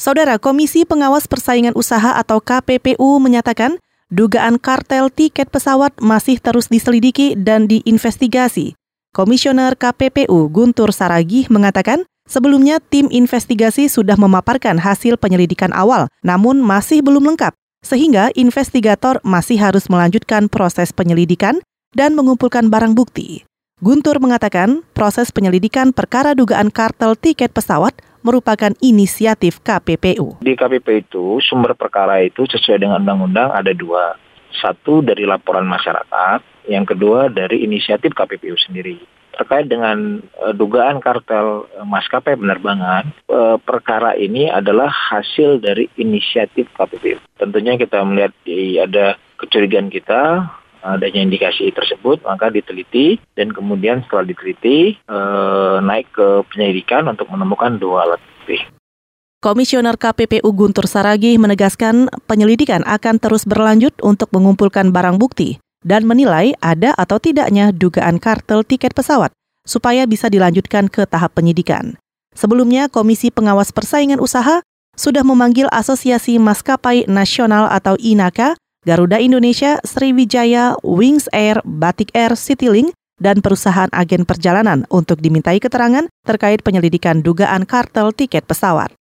Saudara Komisi Pengawas Persaingan Usaha atau KPPU menyatakan dugaan kartel tiket pesawat masih terus diselidiki dan diinvestigasi. Komisioner KPPU Guntur Saragih mengatakan sebelumnya tim investigasi sudah memaparkan hasil penyelidikan awal namun masih belum lengkap sehingga investigator masih harus melanjutkan proses penyelidikan dan mengumpulkan barang bukti. Guntur mengatakan proses penyelidikan perkara dugaan kartel tiket pesawat merupakan inisiatif KPPU. Di KPPU itu sumber perkara itu sesuai dengan undang-undang ada dua. Satu dari laporan masyarakat, yang kedua dari inisiatif KPPU sendiri. Terkait dengan uh, dugaan kartel uh, maskapai penerbangan, uh, perkara ini adalah hasil dari inisiatif KPPU. Tentunya kita melihat di, ada kecurigaan kita adanya indikasi tersebut maka diteliti dan kemudian setelah diteliti e, naik ke penyelidikan untuk menemukan dua alat bukti. Komisioner KPPU Guntur Saragih menegaskan penyelidikan akan terus berlanjut untuk mengumpulkan barang bukti dan menilai ada atau tidaknya dugaan kartel tiket pesawat supaya bisa dilanjutkan ke tahap penyidikan. Sebelumnya, Komisi Pengawas Persaingan Usaha sudah memanggil Asosiasi Maskapai Nasional atau INAKA Garuda Indonesia, Sriwijaya, Wings Air, Batik Air, Citylink, dan perusahaan agen perjalanan untuk dimintai keterangan terkait penyelidikan dugaan kartel tiket pesawat.